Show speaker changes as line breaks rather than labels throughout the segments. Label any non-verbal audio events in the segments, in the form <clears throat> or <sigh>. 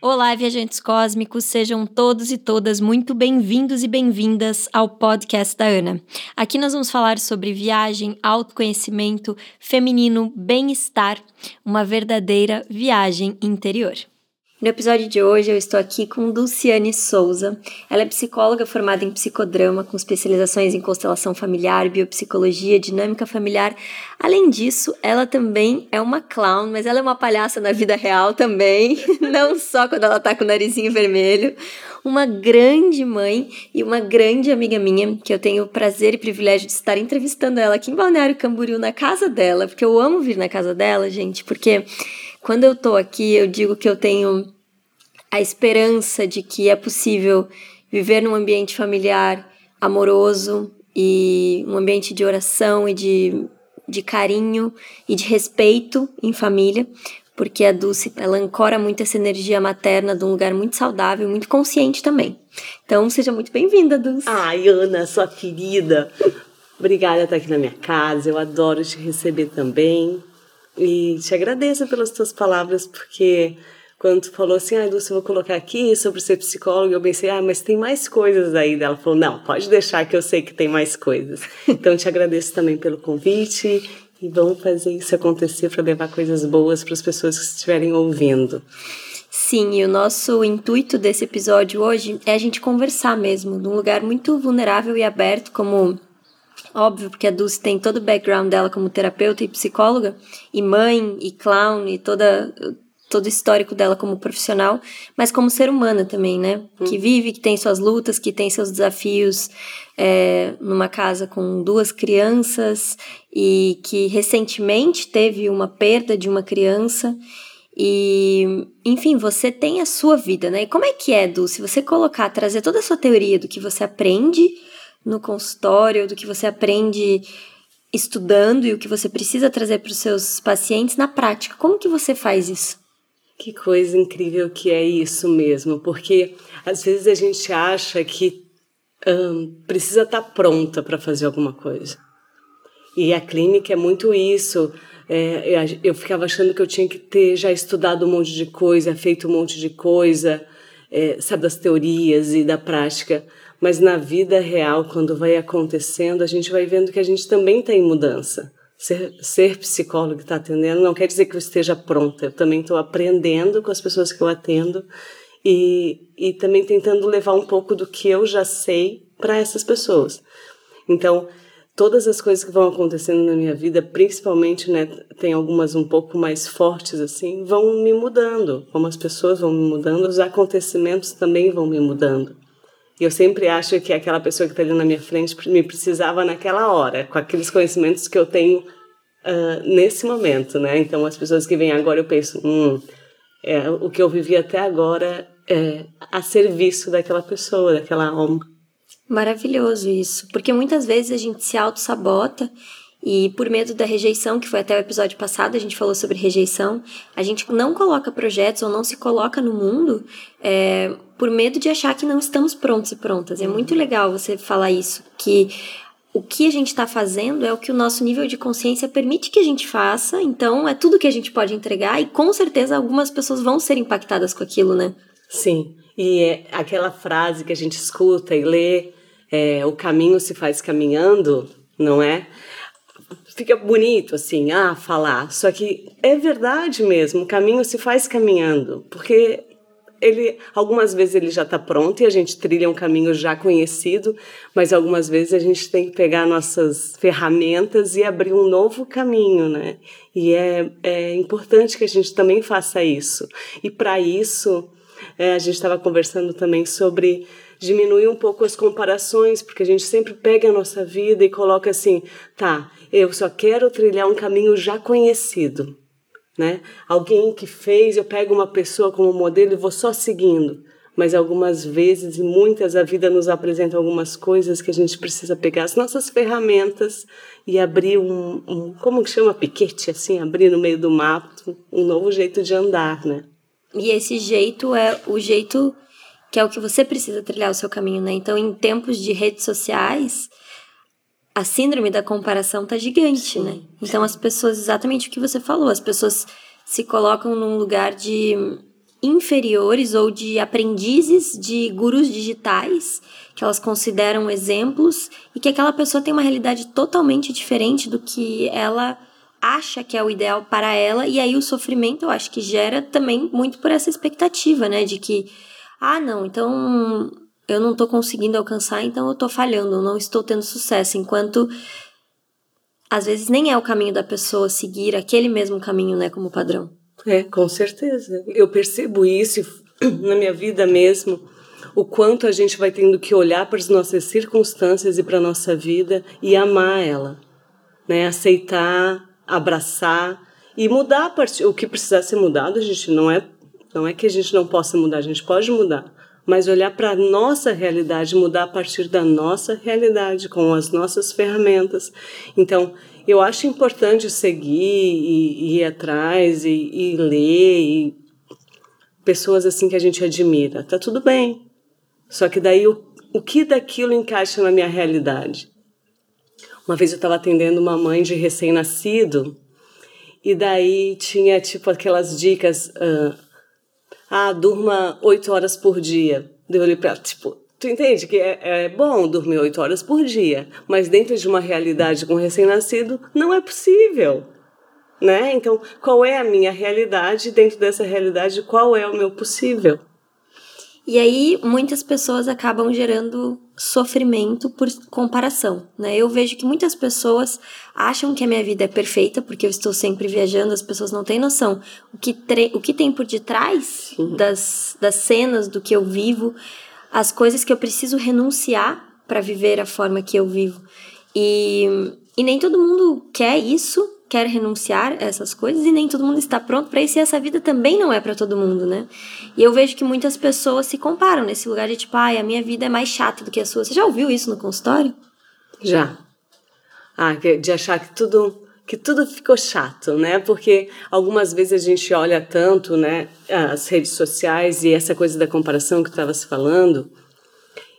Olá, viajantes cósmicos, sejam todos e todas muito bem-vindos e bem-vindas ao podcast da Ana. Aqui nós vamos falar sobre viagem, autoconhecimento, feminino, bem-estar, uma verdadeira viagem interior. No episódio de hoje eu estou aqui com Dulciane Souza. Ela é psicóloga formada em psicodrama, com especializações em constelação familiar, biopsicologia, dinâmica familiar. Além disso, ela também é uma clown, mas ela é uma palhaça na vida real também, <laughs> não só quando ela tá com o narizinho vermelho. Uma grande mãe e uma grande amiga minha, que eu tenho o prazer e privilégio de estar entrevistando ela aqui em Balneário Camboriú, na casa dela, porque eu amo vir na casa dela, gente, porque quando eu tô aqui, eu digo que eu tenho a esperança de que é possível viver num ambiente familiar amoroso e um ambiente de oração e de, de carinho e de respeito em família, porque a Dulce, ela ancora muito essa energia materna de um lugar muito saudável, muito consciente também. Então, seja muito bem-vinda, Dulce.
Ai, Ana, sua querida. Obrigada por estar aqui na minha casa. Eu adoro te receber também. E te agradeço pelas tuas palavras, porque quando tu falou assim, ah, Lúcia, eu vou colocar aqui sobre ser psicóloga, eu pensei, ah, mas tem mais coisas aí. Ela falou, não, pode deixar que eu sei que tem mais coisas. <laughs> Então, te agradeço também pelo convite e vamos fazer isso acontecer para levar coisas boas para as pessoas que estiverem ouvindo.
Sim, e o nosso intuito desse episódio hoje é a gente conversar mesmo, num lugar muito vulnerável e aberto, como óbvio, porque a Dulce tem todo o background dela como terapeuta e psicóloga, e mãe, e clown, e toda, todo o histórico dela como profissional, mas como ser humana também, né? Hum. Que vive, que tem suas lutas, que tem seus desafios é, numa casa com duas crianças e que recentemente teve uma perda de uma criança. E, enfim, você tem a sua vida, né? E como é que é, Dulce, você colocar, trazer toda a sua teoria do que você aprende no consultório, do que você aprende estudando e o que você precisa trazer para os seus pacientes na prática. Como que você faz isso?
Que coisa incrível que é isso mesmo, porque às vezes a gente acha que hum, precisa estar tá pronta para fazer alguma coisa. E a clínica é muito isso. É, eu ficava achando que eu tinha que ter já estudado um monte de coisa, feito um monte de coisa, é, sabe, das teorias e da prática. Mas na vida real, quando vai acontecendo, a gente vai vendo que a gente também está em mudança. Ser, ser psicólogo que está atendendo não quer dizer que eu esteja pronta. Eu também estou aprendendo com as pessoas que eu atendo e, e também tentando levar um pouco do que eu já sei para essas pessoas. Então, todas as coisas que vão acontecendo na minha vida, principalmente, né, tem algumas um pouco mais fortes assim, vão me mudando. Como as pessoas vão me mudando, os acontecimentos também vão me mudando. E eu sempre acho que aquela pessoa que está ali na minha frente me precisava naquela hora, com aqueles conhecimentos que eu tenho uh, nesse momento, né? Então, as pessoas que vêm agora, eu penso, hum, é, o que eu vivi até agora é a serviço daquela pessoa, daquela alma.
Maravilhoso isso, porque muitas vezes a gente se auto-sabota e por medo da rejeição, que foi até o episódio passado, a gente falou sobre rejeição, a gente não coloca projetos ou não se coloca no mundo é, por medo de achar que não estamos prontos e prontas. É muito legal você falar isso, que o que a gente está fazendo é o que o nosso nível de consciência permite que a gente faça, então é tudo que a gente pode entregar e com certeza algumas pessoas vão ser impactadas com aquilo, né?
Sim, e é aquela frase que a gente escuta e lê, é, o caminho se faz caminhando, não é? Fica bonito assim, ah, falar. Só que é verdade mesmo, o caminho se faz caminhando, porque ele algumas vezes ele já está pronto e a gente trilha um caminho já conhecido, mas algumas vezes a gente tem que pegar nossas ferramentas e abrir um novo caminho, né? E é, é importante que a gente também faça isso. E para isso, é, a gente estava conversando também sobre diminuir um pouco as comparações, porque a gente sempre pega a nossa vida e coloca assim, tá, eu só quero trilhar um caminho já conhecido, né? Alguém que fez, eu pego uma pessoa como modelo e vou só seguindo. Mas algumas vezes e muitas a vida nos apresenta algumas coisas que a gente precisa pegar as nossas ferramentas e abrir um, um como que chama piquete assim, abrir no meio do mato um novo jeito de andar, né?
E esse jeito é o jeito que é o que você precisa trilhar o seu caminho, né? Então, em tempos de redes sociais, a síndrome da comparação tá gigante, né? Então, as pessoas, exatamente o que você falou, as pessoas se colocam num lugar de inferiores ou de aprendizes de gurus digitais que elas consideram exemplos e que aquela pessoa tem uma realidade totalmente diferente do que ela acha que é o ideal para ela e aí o sofrimento eu acho que gera também muito por essa expectativa, né, de que ah, não, então eu não estou conseguindo alcançar, então eu estou falhando, não estou tendo sucesso, enquanto às vezes nem é o caminho da pessoa seguir aquele mesmo caminho, né, como padrão.
É, com certeza. Eu percebo isso <clears throat> na minha vida mesmo, o quanto a gente vai tendo que olhar para as nossas circunstâncias e para a nossa vida e amar ela, né? Aceitar, abraçar e mudar o que precisar ser mudado. A gente não é não é que a gente não possa mudar, a gente pode mudar, mas olhar para a nossa realidade, mudar a partir da nossa realidade, com as nossas ferramentas. Então, eu acho importante seguir e, e ir atrás e, e ler e pessoas assim que a gente admira. Tá tudo bem. Só que daí o, o que daquilo encaixa na minha realidade? Uma vez eu estava atendendo uma mãe de recém-nascido e daí tinha tipo aquelas dicas, uh, ah, durma oito horas por dia. Daí eu olhei ela, tipo, Tu entende que é, é, bom dormir oito horas por dia, mas dentro de uma realidade com recém-nascido não é possível, né? Então, qual é a minha realidade? Dentro dessa realidade, qual é o meu possível?
E aí, muitas pessoas acabam gerando sofrimento por comparação, né? Eu vejo que muitas pessoas acham que a minha vida é perfeita porque eu estou sempre viajando, as pessoas não têm noção o que, o que tem por detrás das, das cenas do que eu vivo as coisas que eu preciso renunciar para viver a forma que eu vivo. E, e nem todo mundo quer isso, quer renunciar a essas coisas, e nem todo mundo está pronto para isso, e essa vida também não é para todo mundo, né? E eu vejo que muitas pessoas se comparam nesse lugar de tipo, ai, a minha vida é mais chata do que a sua. Você já ouviu isso no consultório?
Já. Ah, de achar que tudo que tudo ficou chato, né? Porque algumas vezes a gente olha tanto, né, as redes sociais e essa coisa da comparação que estava se falando,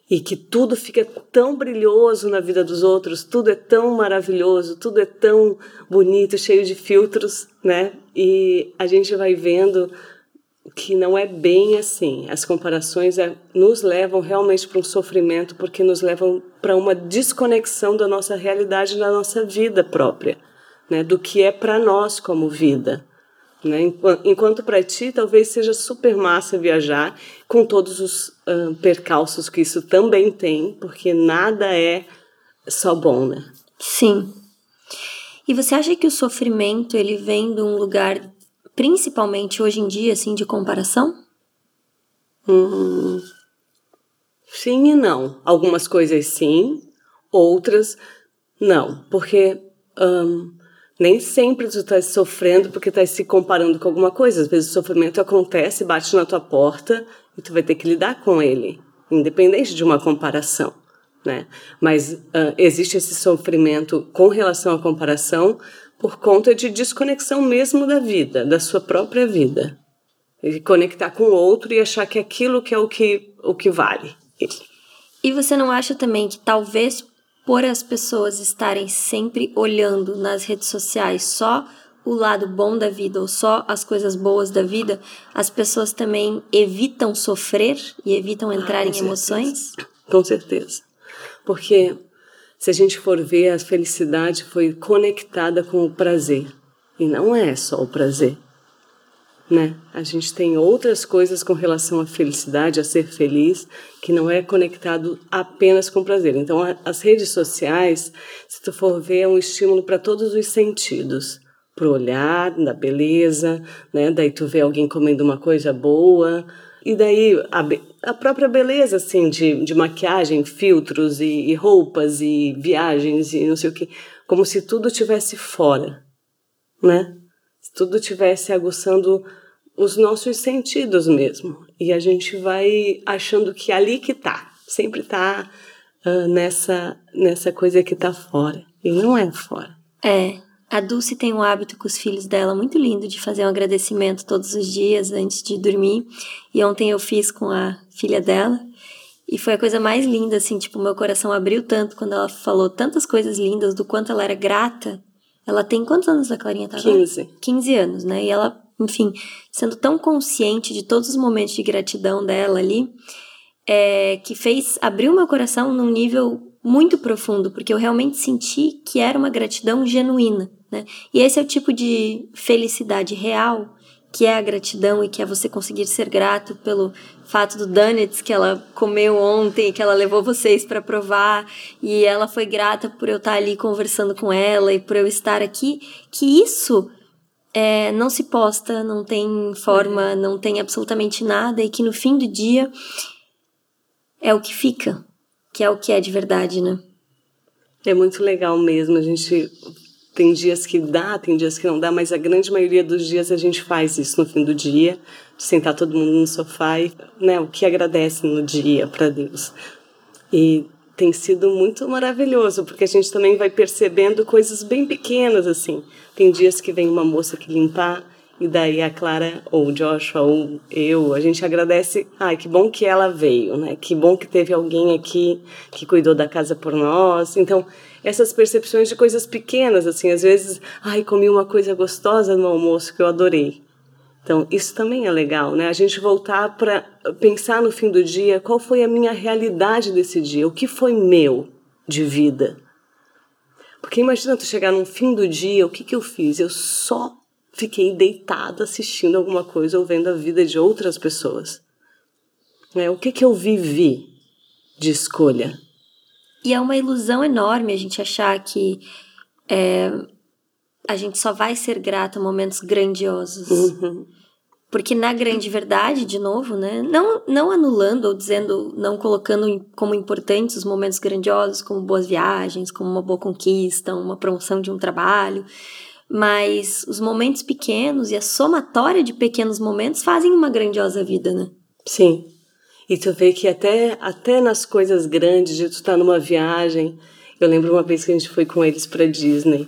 e que tudo fica tão brilhoso na vida dos outros, tudo é tão maravilhoso, tudo é tão bonito, cheio de filtros, né? E a gente vai vendo que não é bem assim. As comparações é, nos levam realmente para um sofrimento, porque nos levam para uma desconexão da nossa realidade, da nossa vida própria né, do que é para nós como vida. Né? Enquanto para ti talvez seja super massa viajar, com todos os uh, percalços que isso também tem, porque nada é só bom, né?
Sim. E você acha que o sofrimento ele vem de um lugar, principalmente hoje em dia, assim, de comparação?
Hum, sim e não. Algumas coisas sim, outras não, porque um, nem sempre tu estás sofrendo porque estás se comparando com alguma coisa. Às vezes o sofrimento acontece, bate na tua porta e tu vai ter que lidar com ele, independente de uma comparação. Né? Mas uh, existe esse sofrimento com relação à comparação por conta de desconexão mesmo da vida, da sua própria vida. E conectar com o outro e achar que aquilo que é o que, o que vale.
E você não acha também que talvez por as pessoas estarem sempre olhando nas redes sociais só o lado bom da vida ou só as coisas boas da vida, as pessoas também evitam sofrer e evitam ah, entrar ah, em certeza. emoções?
Com certeza. Porque se a gente for ver, a felicidade foi conectada com o prazer. E não é só o prazer né? A gente tem outras coisas com relação à felicidade, a ser feliz, que não é conectado apenas com prazer. Então, as redes sociais, se tu for ver, é um estímulo para todos os sentidos. Para o olhar, da beleza, né? Daí tu vê alguém comendo uma coisa boa, e daí a, a própria beleza, assim, de, de maquiagem, filtros e, e roupas e viagens e não sei o que, como se tudo tivesse fora, né? tudo tivesse aguçando os nossos sentidos mesmo. E a gente vai achando que ali que tá, sempre tá uh, nessa, nessa coisa que tá fora. E não é fora.
É. A Dulce tem um hábito com os filhos dela muito lindo de fazer um agradecimento todos os dias antes de dormir. E ontem eu fiz com a filha dela. E foi a coisa mais linda, assim, tipo, meu coração abriu tanto quando ela falou tantas coisas lindas do quanto ela era grata. Ela tem quantos anos a Clarinha tá
15.
15 anos, né? E ela, enfim, sendo tão consciente de todos os momentos de gratidão dela ali, é, que fez, abriu meu coração num nível muito profundo, porque eu realmente senti que era uma gratidão genuína, né? E esse é o tipo de felicidade real que é a gratidão e que é você conseguir ser grato pelo fato do donuts que ela comeu ontem, que ela levou vocês para provar, e ela foi grata por eu estar ali conversando com ela e por eu estar aqui, que isso é, não se posta, não tem forma, não tem absolutamente nada, e que no fim do dia é o que fica, que é o que é de verdade, né?
É muito legal mesmo. A gente tem dias que dá, tem dias que não dá, mas a grande maioria dos dias a gente faz isso no fim do dia, de sentar todo mundo no sofá e, né, o que agradece no dia para Deus. E tem sido muito maravilhoso, porque a gente também vai percebendo coisas bem pequenas assim. Tem dias que vem uma moça que limpar e daí a Clara ou o Joshua ou eu, a gente agradece, ai, que bom que ela veio, né? Que bom que teve alguém aqui que cuidou da casa por nós. Então, essas percepções de coisas pequenas, assim, às vezes, ai, comi uma coisa gostosa no almoço que eu adorei. Então, isso também é legal, né? A gente voltar para pensar no fim do dia qual foi a minha realidade desse dia, o que foi meu de vida. Porque imagina tu chegar no fim do dia, o que, que eu fiz? Eu só fiquei deitada assistindo alguma coisa ou vendo a vida de outras pessoas. É, o que, que eu vivi de escolha?
E é uma ilusão enorme a gente achar que é, a gente só vai ser grata a momentos grandiosos.
Uhum.
Porque na grande verdade, de novo, né? Não, não anulando ou dizendo, não colocando como importantes os momentos grandiosos, como boas viagens, como uma boa conquista, uma promoção de um trabalho. Mas os momentos pequenos e a somatória de pequenos momentos fazem uma grandiosa vida, né?
Sim. E tu vê que até, até nas coisas grandes, de tu estar tá numa viagem. Eu lembro uma vez que a gente foi com eles para Disney.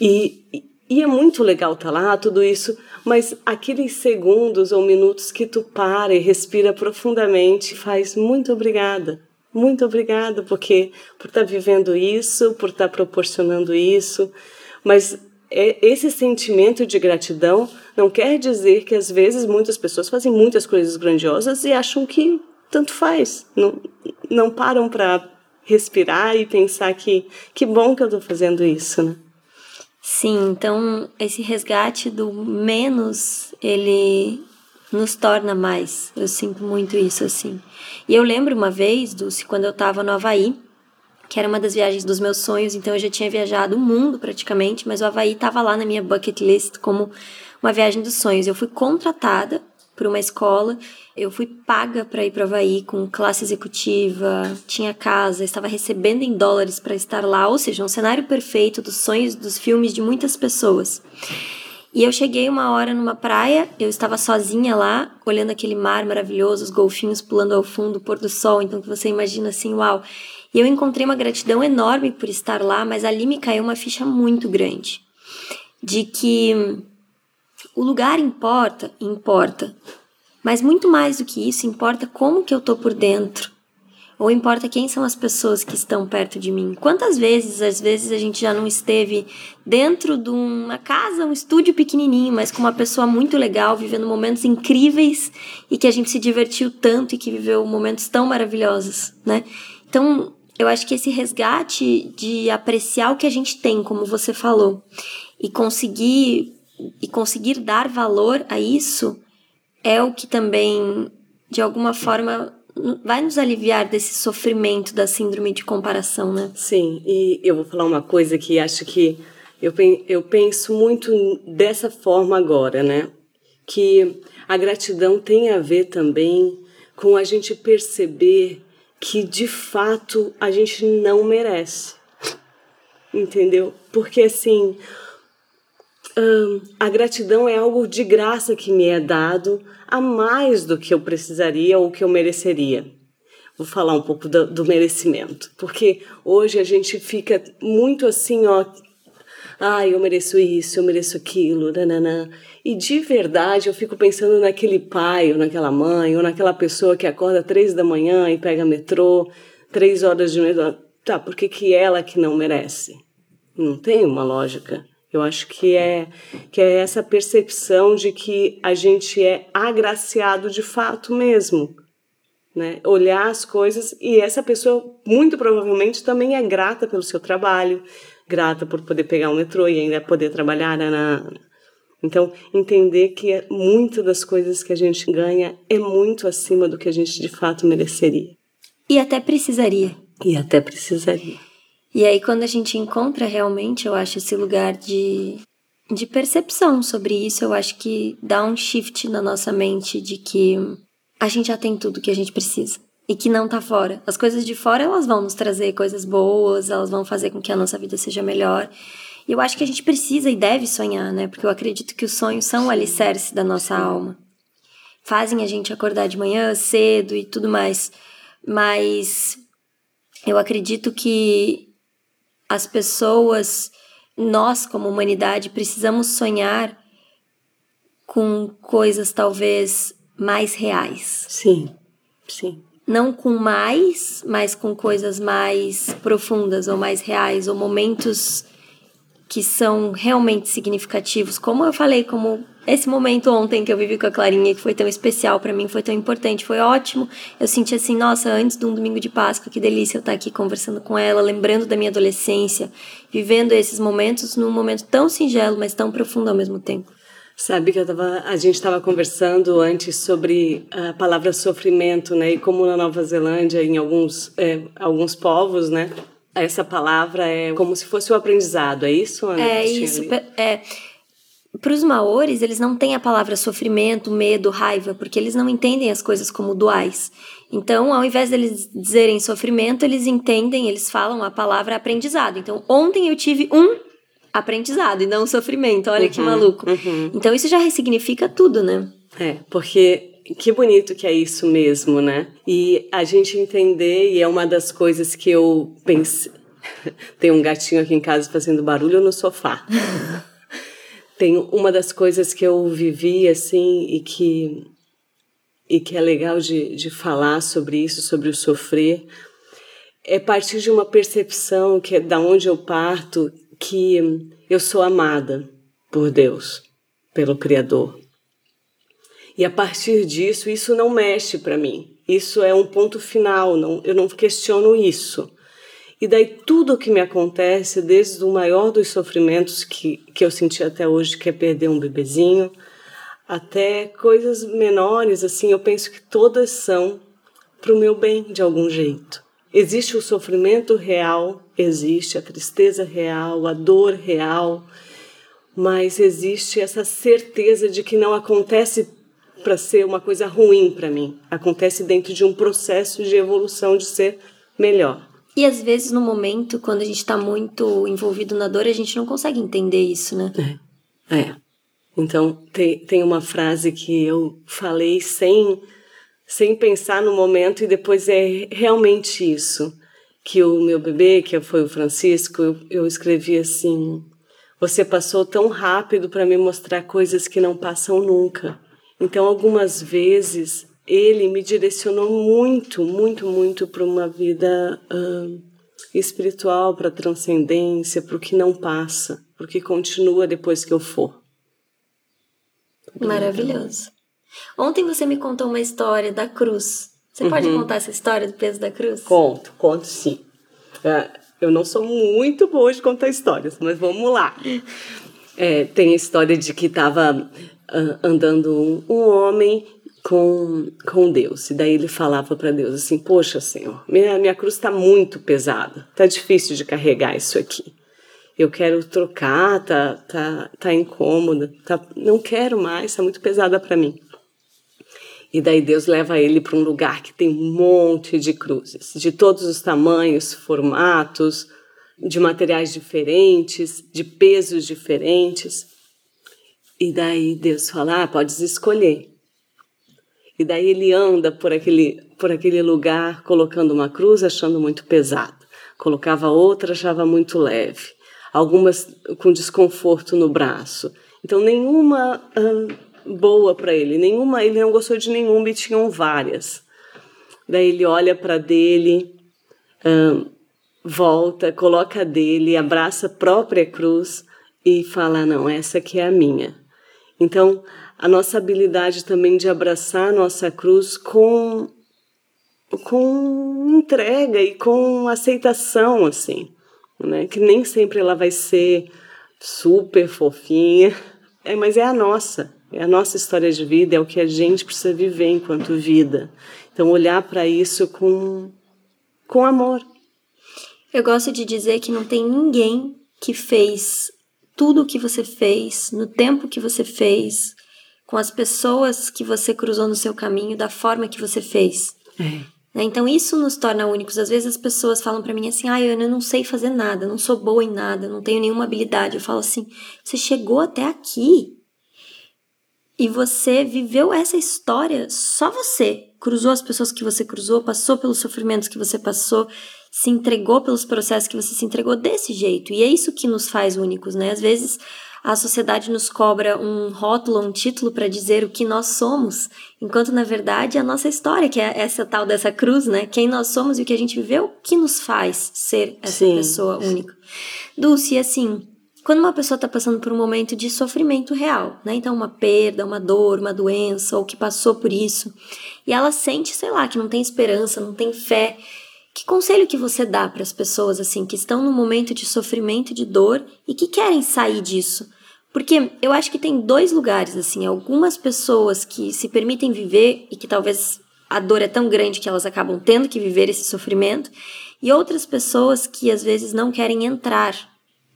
E, e é muito legal estar tá lá, tudo isso, mas aqueles segundos ou minutos que tu para e respira profundamente, faz muito obrigada. Muito obrigada porque por estar tá vivendo isso, por estar proporcionando isso. Mas é, esse sentimento de gratidão não quer dizer que às vezes muitas pessoas fazem muitas coisas grandiosas e acham que tanto faz. Não, não param para respirar e pensar que que bom que eu estou fazendo isso, né?
Sim, então esse resgate do menos, ele nos torna mais. Eu sinto muito isso assim. E eu lembro uma vez, Dulce, quando eu estava no Havaí, que era uma das viagens dos meus sonhos, então eu já tinha viajado o mundo praticamente, mas o Havaí estava lá na minha bucket list como uma viagem dos sonhos. Eu fui contratada por uma escola. Eu fui paga para ir para Havaí com classe executiva, tinha casa, estava recebendo em dólares para estar lá, ou seja, um cenário perfeito dos sonhos dos filmes de muitas pessoas. E eu cheguei uma hora numa praia, eu estava sozinha lá, olhando aquele mar maravilhoso, os golfinhos pulando ao fundo, o pôr do sol, então que você imagina assim, uau. E eu encontrei uma gratidão enorme por estar lá, mas ali me caiu uma ficha muito grande de que o lugar importa, importa. Mas muito mais do que isso, importa como que eu tô por dentro. Ou importa quem são as pessoas que estão perto de mim. Quantas vezes, às vezes, a gente já não esteve dentro de uma casa, um estúdio pequenininho, mas com uma pessoa muito legal, vivendo momentos incríveis e que a gente se divertiu tanto e que viveu momentos tão maravilhosos, né? Então, eu acho que esse resgate de apreciar o que a gente tem, como você falou, e conseguir e conseguir dar valor a isso é o que também, de alguma forma, vai nos aliviar desse sofrimento da síndrome de comparação, né?
Sim, e eu vou falar uma coisa que acho que eu, eu penso muito dessa forma agora, né? Que a gratidão tem a ver também com a gente perceber que de fato a gente não merece. Entendeu? Porque assim, A gratidão é algo de graça que me é dado a mais do que eu precisaria ou que eu mereceria. Vou falar um pouco do, do merecimento, porque hoje a gente fica muito assim, ó, ah, eu mereço isso, eu mereço aquilo, nananã. E de verdade eu fico pensando naquele pai, ou naquela mãe, ou naquela pessoa que acorda três da manhã e pega metrô, três horas de metrô. Tá, por que, que ela que não merece? Não tem uma lógica. Eu acho que é, que é essa percepção de que a gente é agraciado de fato mesmo. Né? Olhar as coisas e essa pessoa muito provavelmente também é grata pelo seu trabalho, grata por poder pegar o metrô e ainda poder trabalhar na, na então, entender que é, muitas das coisas que a gente ganha é muito acima do que a gente de fato mereceria.
E até precisaria.
E até precisaria.
E aí, quando a gente encontra realmente, eu acho, esse lugar de, de percepção sobre isso, eu acho que dá um shift na nossa mente de que a gente já tem tudo que a gente precisa e que não tá fora. As coisas de fora, elas vão nos trazer coisas boas, elas vão fazer com que a nossa vida seja melhor. E eu acho que a gente precisa e deve sonhar, né? Porque eu acredito que os sonhos são o alicerce da nossa alma. Fazem a gente acordar de manhã cedo e tudo mais. Mas eu acredito que as pessoas, nós como humanidade, precisamos sonhar com coisas talvez mais reais.
Sim, sim.
Não com mais, mas com coisas mais profundas ou mais reais, ou momentos que são realmente significativos. Como eu falei, como esse momento ontem que eu vivi com a Clarinha, que foi tão especial para mim, foi tão importante, foi ótimo. Eu senti assim, nossa, antes de um domingo de Páscoa, que delícia eu estar aqui conversando com ela, lembrando da minha adolescência, vivendo esses momentos num momento tão singelo, mas tão profundo ao mesmo tempo.
Sabe que tava, a gente estava conversando antes sobre a palavra sofrimento, né? E como na Nova Zelândia, em alguns, é, alguns povos, né? Essa palavra é como se fosse o aprendizado, é isso?
Ana? É isso. É, para os maores, eles não têm a palavra sofrimento, medo, raiva, porque eles não entendem as coisas como duais. Então, ao invés deles dizerem sofrimento, eles entendem, eles falam a palavra aprendizado. Então, ontem eu tive um aprendizado e não um sofrimento. Olha uhum, que maluco. Uhum. Então, isso já ressignifica tudo, né?
É, porque que bonito que é isso mesmo, né? E a gente entender, e é uma das coisas que eu pensei. <laughs> Tem um gatinho aqui em casa fazendo barulho no sofá. <laughs> Tem uma das coisas que eu vivi assim e que e que é legal de, de falar sobre isso, sobre o sofrer, é partir de uma percepção que é da onde eu parto, que eu sou amada por Deus, pelo Criador. E a partir disso, isso não mexe para mim. Isso é um ponto final, não, eu não questiono isso. E daí tudo o que me acontece, desde o maior dos sofrimentos que, que eu senti até hoje, que é perder um bebezinho, até coisas menores, assim, eu penso que todas são para o meu bem de algum jeito. Existe o sofrimento real, existe a tristeza real, a dor real, mas existe essa certeza de que não acontece para ser uma coisa ruim para mim, acontece dentro de um processo de evolução de ser melhor.
E às vezes no momento, quando a gente está muito envolvido na dor, a gente não consegue entender isso, né?
É. é. Então, tem, tem uma frase que eu falei sem, sem pensar no momento, e depois é realmente isso. Que o meu bebê, que foi o Francisco, eu, eu escrevi assim: Você passou tão rápido para me mostrar coisas que não passam nunca. Então, algumas vezes ele me direcionou muito, muito, muito para uma vida uh, espiritual, para a transcendência, para o que não passa, para o que continua depois que eu for.
Maravilhoso. Ontem você me contou uma história da cruz. Você uhum. pode contar essa história do peso da cruz?
Conto, conto sim. Uh, eu não sou muito boa de contar histórias, mas vamos lá. <laughs> É, tem a história de que estava uh, andando um, um homem com, com Deus. E daí ele falava para Deus assim: Poxa, Senhor, minha, minha cruz está muito pesada, tá difícil de carregar isso aqui. Eu quero trocar, tá, tá, tá incômoda, tá, não quero mais, tá muito pesada para mim. E daí Deus leva ele para um lugar que tem um monte de cruzes, de todos os tamanhos, formatos, de materiais diferentes, de pesos diferentes. E daí Deus fala: ah, podes escolher. E daí ele anda por aquele, por aquele lugar colocando uma cruz, achando muito pesado. Colocava outra, achava muito leve. algumas com desconforto no braço. Então, nenhuma boa para ele, nenhuma, ele não gostou de nenhuma e tinham várias. Daí ele olha para dele, volta, coloca dele, abraça a própria cruz e fala: Não, essa aqui é a minha. Então, a nossa habilidade também de abraçar a nossa cruz com, com entrega e com aceitação, assim, né? que nem sempre ela vai ser super fofinha, é, mas é a nossa, é a nossa história de vida, é o que a gente precisa viver enquanto vida. Então, olhar para isso com, com amor.
Eu gosto de dizer que não tem ninguém que fez tudo o que você fez, no tempo que você fez, com as pessoas que você cruzou no seu caminho, da forma que você fez. É. Né? Então isso nos torna únicos. Às vezes as pessoas falam para mim assim: "Ai, Ana, eu não sei fazer nada, não sou boa em nada, não tenho nenhuma habilidade". Eu falo assim: "Você chegou até aqui e você viveu essa história só você. Cruzou as pessoas que você cruzou, passou pelos sofrimentos que você passou, se entregou pelos processos que você se entregou desse jeito. E é isso que nos faz únicos, né? Às vezes a sociedade nos cobra um rótulo, um título para dizer o que nós somos, enquanto na verdade a nossa história, que é essa tal dessa cruz, né? Quem nós somos e o que a gente viveu, o que nos faz ser essa Sim. pessoa única. Dulce, assim, quando uma pessoa está passando por um momento de sofrimento real, né? Então, uma perda, uma dor, uma doença, ou que passou por isso, e ela sente, sei lá, que não tem esperança, não tem fé. Que conselho que você dá para as pessoas assim que estão num momento de sofrimento, de dor e que querem sair disso? Porque eu acho que tem dois lugares assim, algumas pessoas que se permitem viver e que talvez a dor é tão grande que elas acabam tendo que viver esse sofrimento, e outras pessoas que às vezes não querem entrar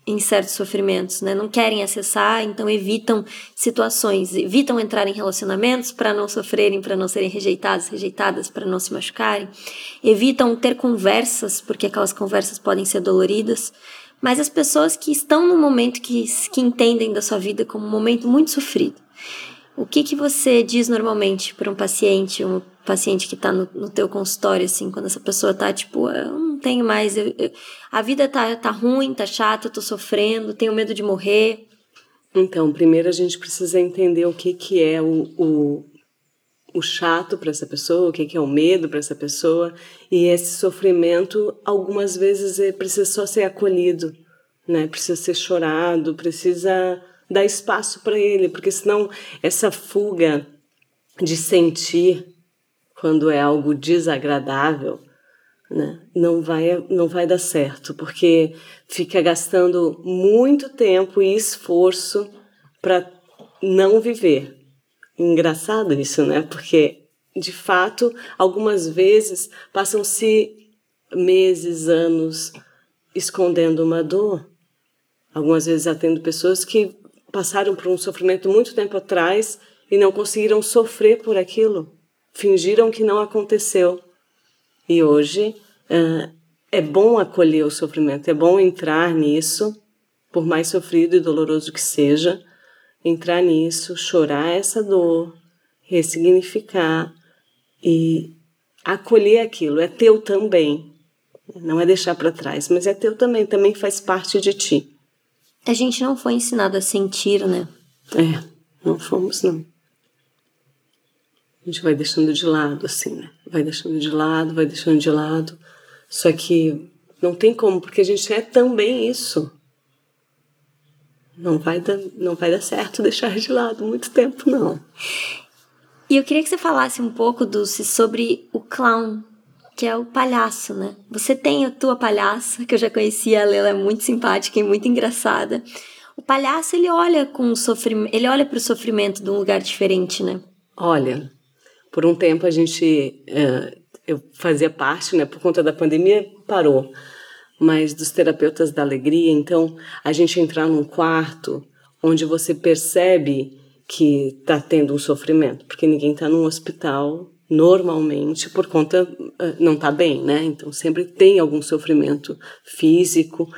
em certos sofrimentos, né? Não querem acessar, então evitam situações, evitam entrar em relacionamentos para não sofrerem, para não serem rejeitados, rejeitadas, para não se machucarem, evitam ter conversas, porque aquelas conversas podem ser doloridas. Mas as pessoas que estão no momento que, que entendem da sua vida como um momento muito sofrido, o que que você diz normalmente para um paciente, um paciente que está no, no teu consultório, assim, quando essa pessoa tá tipo, ah, eu não tenho mais, eu, eu, a vida tá, tá ruim, tá chata, eu tô sofrendo, tenho medo de morrer.
Então, primeiro a gente precisa entender o que que é o, o, o chato para essa pessoa, o que é o medo para essa pessoa, e esse sofrimento, algumas vezes, é, precisa só ser acolhido, né? Precisa ser chorado, precisa dar espaço para ele, porque senão essa fuga de sentir quando é algo desagradável, né, não vai não vai dar certo, porque fica gastando muito tempo e esforço para não viver. Engraçado isso, né? Porque de fato, algumas vezes passam-se meses, anos escondendo uma dor. Algumas vezes atendo pessoas que passaram por um sofrimento muito tempo atrás e não conseguiram sofrer por aquilo fingiram que não aconteceu. E hoje uh, é bom acolher o sofrimento, é bom entrar nisso, por mais sofrido e doloroso que seja, entrar nisso, chorar essa dor, ressignificar e acolher aquilo. É teu também. Não é deixar para trás, mas é teu também, também faz parte de ti.
A gente não foi ensinado a sentir, né?
É, não fomos, não a gente vai deixando de lado, assim, né? Vai deixando de lado, vai deixando de lado. Só que não tem como, porque a gente é também isso. Não vai dar, não vai dar certo deixar de lado muito tempo, não.
E eu queria que você falasse um pouco, Dulce, sobre o clown, que é o palhaço, né? Você tem a tua palhaça, que eu já conhecia, ela é muito simpática e muito engraçada. O palhaço, ele olha com o sofrimento, ele olha para o sofrimento de um lugar diferente, né?
Olha, por um tempo a gente, uh, eu fazia parte, né? Por conta da pandemia parou, mas dos terapeutas da alegria. Então a gente entrar num quarto onde você percebe que está tendo um sofrimento, porque ninguém está num hospital normalmente por conta uh, não está bem, né? Então sempre tem algum sofrimento físico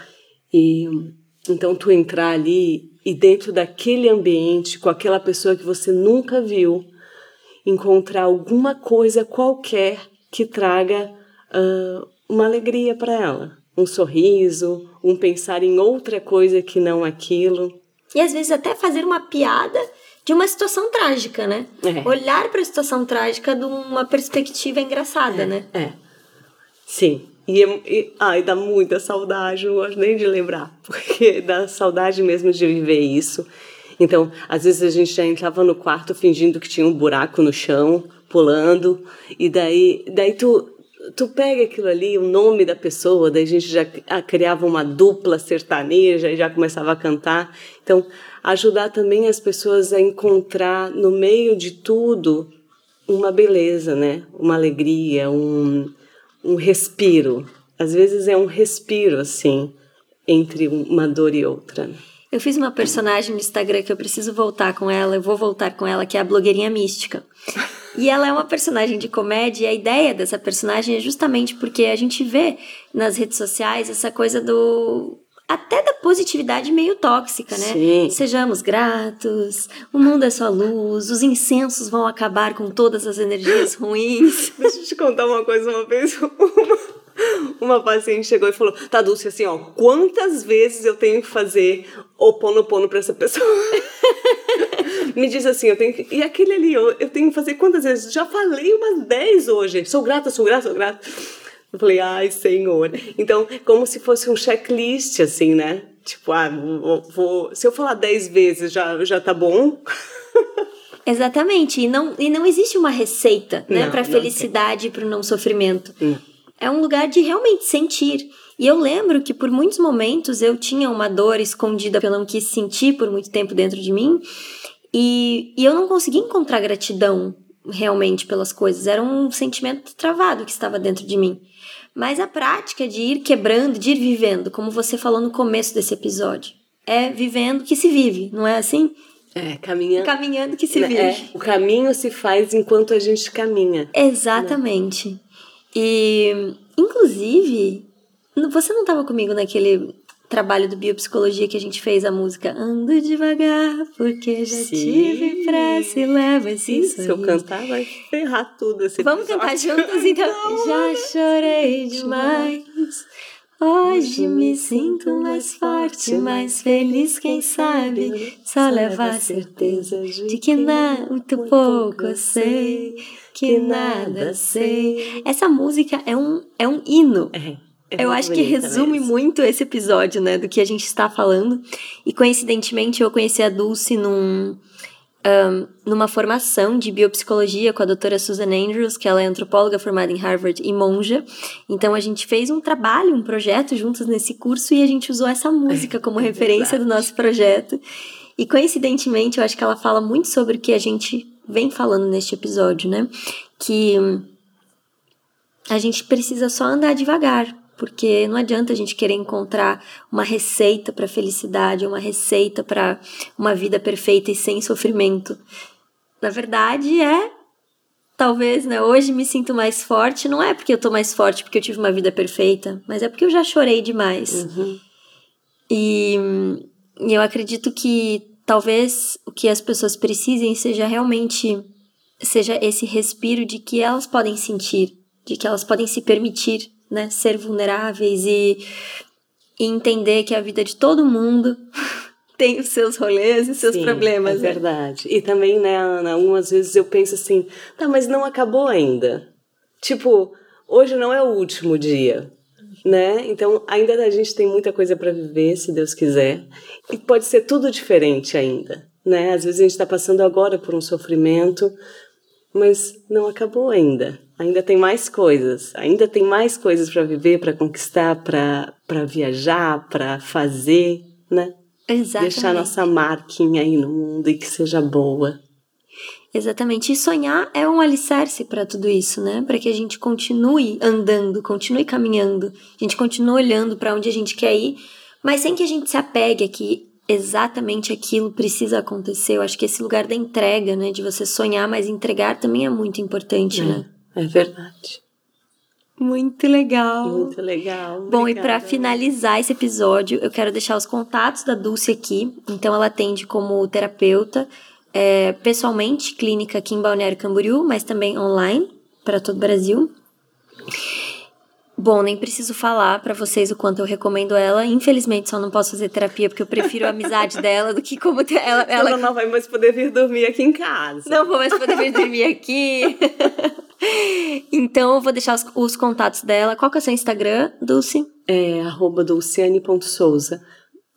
e então tu entrar ali e dentro daquele ambiente com aquela pessoa que você nunca viu encontrar alguma coisa qualquer que traga uh, uma alegria para ela. Um sorriso, um pensar em outra coisa que não aquilo.
E às vezes até fazer uma piada de uma situação trágica, né?
É.
Olhar para a situação trágica de uma perspectiva engraçada, né?
É. Sim. E, e ai, dá muita saudade, não gosto nem de lembrar, <laughs> porque dá saudade mesmo de viver isso. Então, às vezes a gente já entrava no quarto fingindo que tinha um buraco no chão, pulando, e daí, daí tu, tu pega aquilo ali, o nome da pessoa, daí a gente já criava uma dupla sertaneja e já começava a cantar. Então, ajudar também as pessoas a encontrar no meio de tudo uma beleza, né? Uma alegria, um, um respiro. Às vezes é um respiro, assim, entre uma dor e outra.
Eu fiz uma personagem no Instagram que eu preciso voltar com ela, eu vou voltar com ela, que é a blogueirinha mística. E ela é uma personagem de comédia, e a ideia dessa personagem é justamente porque a gente vê nas redes sociais essa coisa do. Até da positividade meio tóxica, né?
Sim.
Sejamos gratos, o mundo é só luz, os incensos vão acabar com todas as energias ruins. <laughs>
Deixa eu te contar uma coisa uma vez. <laughs> Uma paciente chegou e falou: Tá, Dulce, assim, ó, quantas vezes eu tenho que fazer o pono pono pra essa pessoa? <laughs> Me diz assim, eu tenho que. E aquele ali, eu, eu tenho que fazer quantas vezes? Já falei umas 10 hoje. Sou grata, sou grata, sou grata. Eu falei, ai, senhor. Então, como se fosse um checklist, assim, né? Tipo, ah, vou, vou, se eu falar 10 vezes já, já tá bom. <laughs>
Exatamente. E não, e não existe uma receita, né,
Não,
para
não
felicidade e para o não sofrimento.
Hum.
É um lugar de realmente sentir. E eu lembro que por muitos momentos eu tinha uma dor escondida que eu não quis sentir por muito tempo dentro de mim. E, e eu não conseguia encontrar gratidão realmente pelas coisas. Era um sentimento travado que estava dentro de mim. Mas a prática de ir quebrando, de ir vivendo, como você falou no começo desse episódio, é vivendo que se vive, não é assim?
É, caminhando.
Caminhando que se vive.
É, o caminho se faz enquanto a gente caminha.
Exatamente. E, inclusive, você não estava comigo naquele trabalho do biopsicologia que a gente fez a música Ando devagar, porque já
Sim.
tive pressa e leva esse
Ih, se eu
sorriso.
cantar, vai ferrar tudo esse
Vamos cantar juntos, então? <laughs> Já chorei demais. Hoje me sinto mais forte, mais feliz, quem sabe? Só leva a certeza de que nada, muito pouco eu sei, que nada sei. Essa música é um, é um hino.
É, é
Eu acho que resume
mesmo.
muito esse episódio, né, do que a gente está falando. E coincidentemente eu conheci a Dulce num, ahn, numa formação de biopsicologia com a doutora Susan Andrews, que ela é antropóloga formada em Harvard e monja. Então a gente fez um trabalho, um projeto juntos nesse curso e a gente usou essa música como <laughs>
é
referência do nosso projeto. E coincidentemente eu acho que ela fala muito sobre o que a gente vem falando neste episódio, né? Que a gente precisa só andar devagar, porque não adianta a gente querer encontrar uma receita para felicidade, uma receita para uma vida perfeita e sem sofrimento. Na verdade, é talvez, né, hoje me sinto mais forte, não é porque eu tô mais forte porque eu tive uma vida perfeita, mas é porque eu já chorei demais.
Uhum.
E, e eu acredito que talvez o que as pessoas precisem seja realmente seja esse respiro de que elas podem sentir, de que elas podem se permitir, né, ser vulneráveis e, e entender que a vida de todo mundo <laughs> tem os seus rolês e seus
Sim,
problemas.
É
né?
verdade. E também, né, Ana, algumas vezes eu penso assim, tá, mas não acabou ainda. Tipo, hoje não é o último dia, né? Então, ainda a gente tem muita coisa para viver, se Deus quiser. E pode ser tudo diferente ainda, né? Às vezes a gente está passando agora por um sofrimento, mas não acabou ainda. Ainda tem mais coisas, ainda tem mais coisas para viver, para conquistar, para viajar, para fazer, né?
Exatamente.
Deixar nossa marquinha aí no mundo e que seja boa.
Exatamente. E sonhar é um alicerce para tudo isso, né? Para que a gente continue andando, continue caminhando, a gente continue olhando para onde a gente quer ir, mas sem que a gente se apegue a que exatamente aquilo precisa acontecer. Eu acho que esse lugar da entrega, né, de você sonhar, mas entregar também é muito importante, né?
É verdade.
Muito legal.
Muito legal.
Bom, e para
Obrigada.
finalizar esse episódio, eu quero deixar os contatos da Dulce aqui. Então, ela atende como terapeuta, é, pessoalmente, clínica aqui em Balneário Camboriú, mas também online para todo o Brasil. Bom, nem preciso falar para vocês o quanto eu recomendo ela. Infelizmente, só não posso fazer terapia porque eu prefiro a amizade <laughs> dela do que como ela.
Ela, ela não vai mais poder vir dormir aqui em casa.
Não vou mais poder vir dormir aqui. <laughs> então, eu vou deixar os, os, contatos dela. Qual que é o seu Instagram, Dulce?
É arroba dulciane.souza.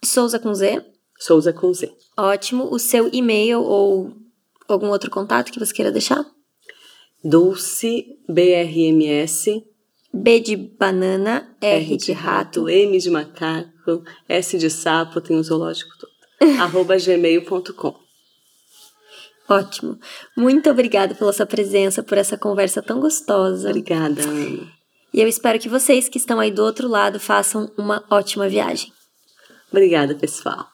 Souza com Z?
Souza com Z.
Ótimo. O seu e-mail ou algum outro contato que você queira deixar?
Dulce BRMS
B de banana, R, R de, rato, rato,
M de macaco, S de sapo, tem o zoológico todo. <laughs> arroba gmail.com.
Ótimo. Muito obrigada pela sua presença, por essa conversa tão gostosa.
Obrigada, Ana.
E eu espero que vocês que estão aí do outro lado façam uma ótima viagem.
Obrigada, pessoal.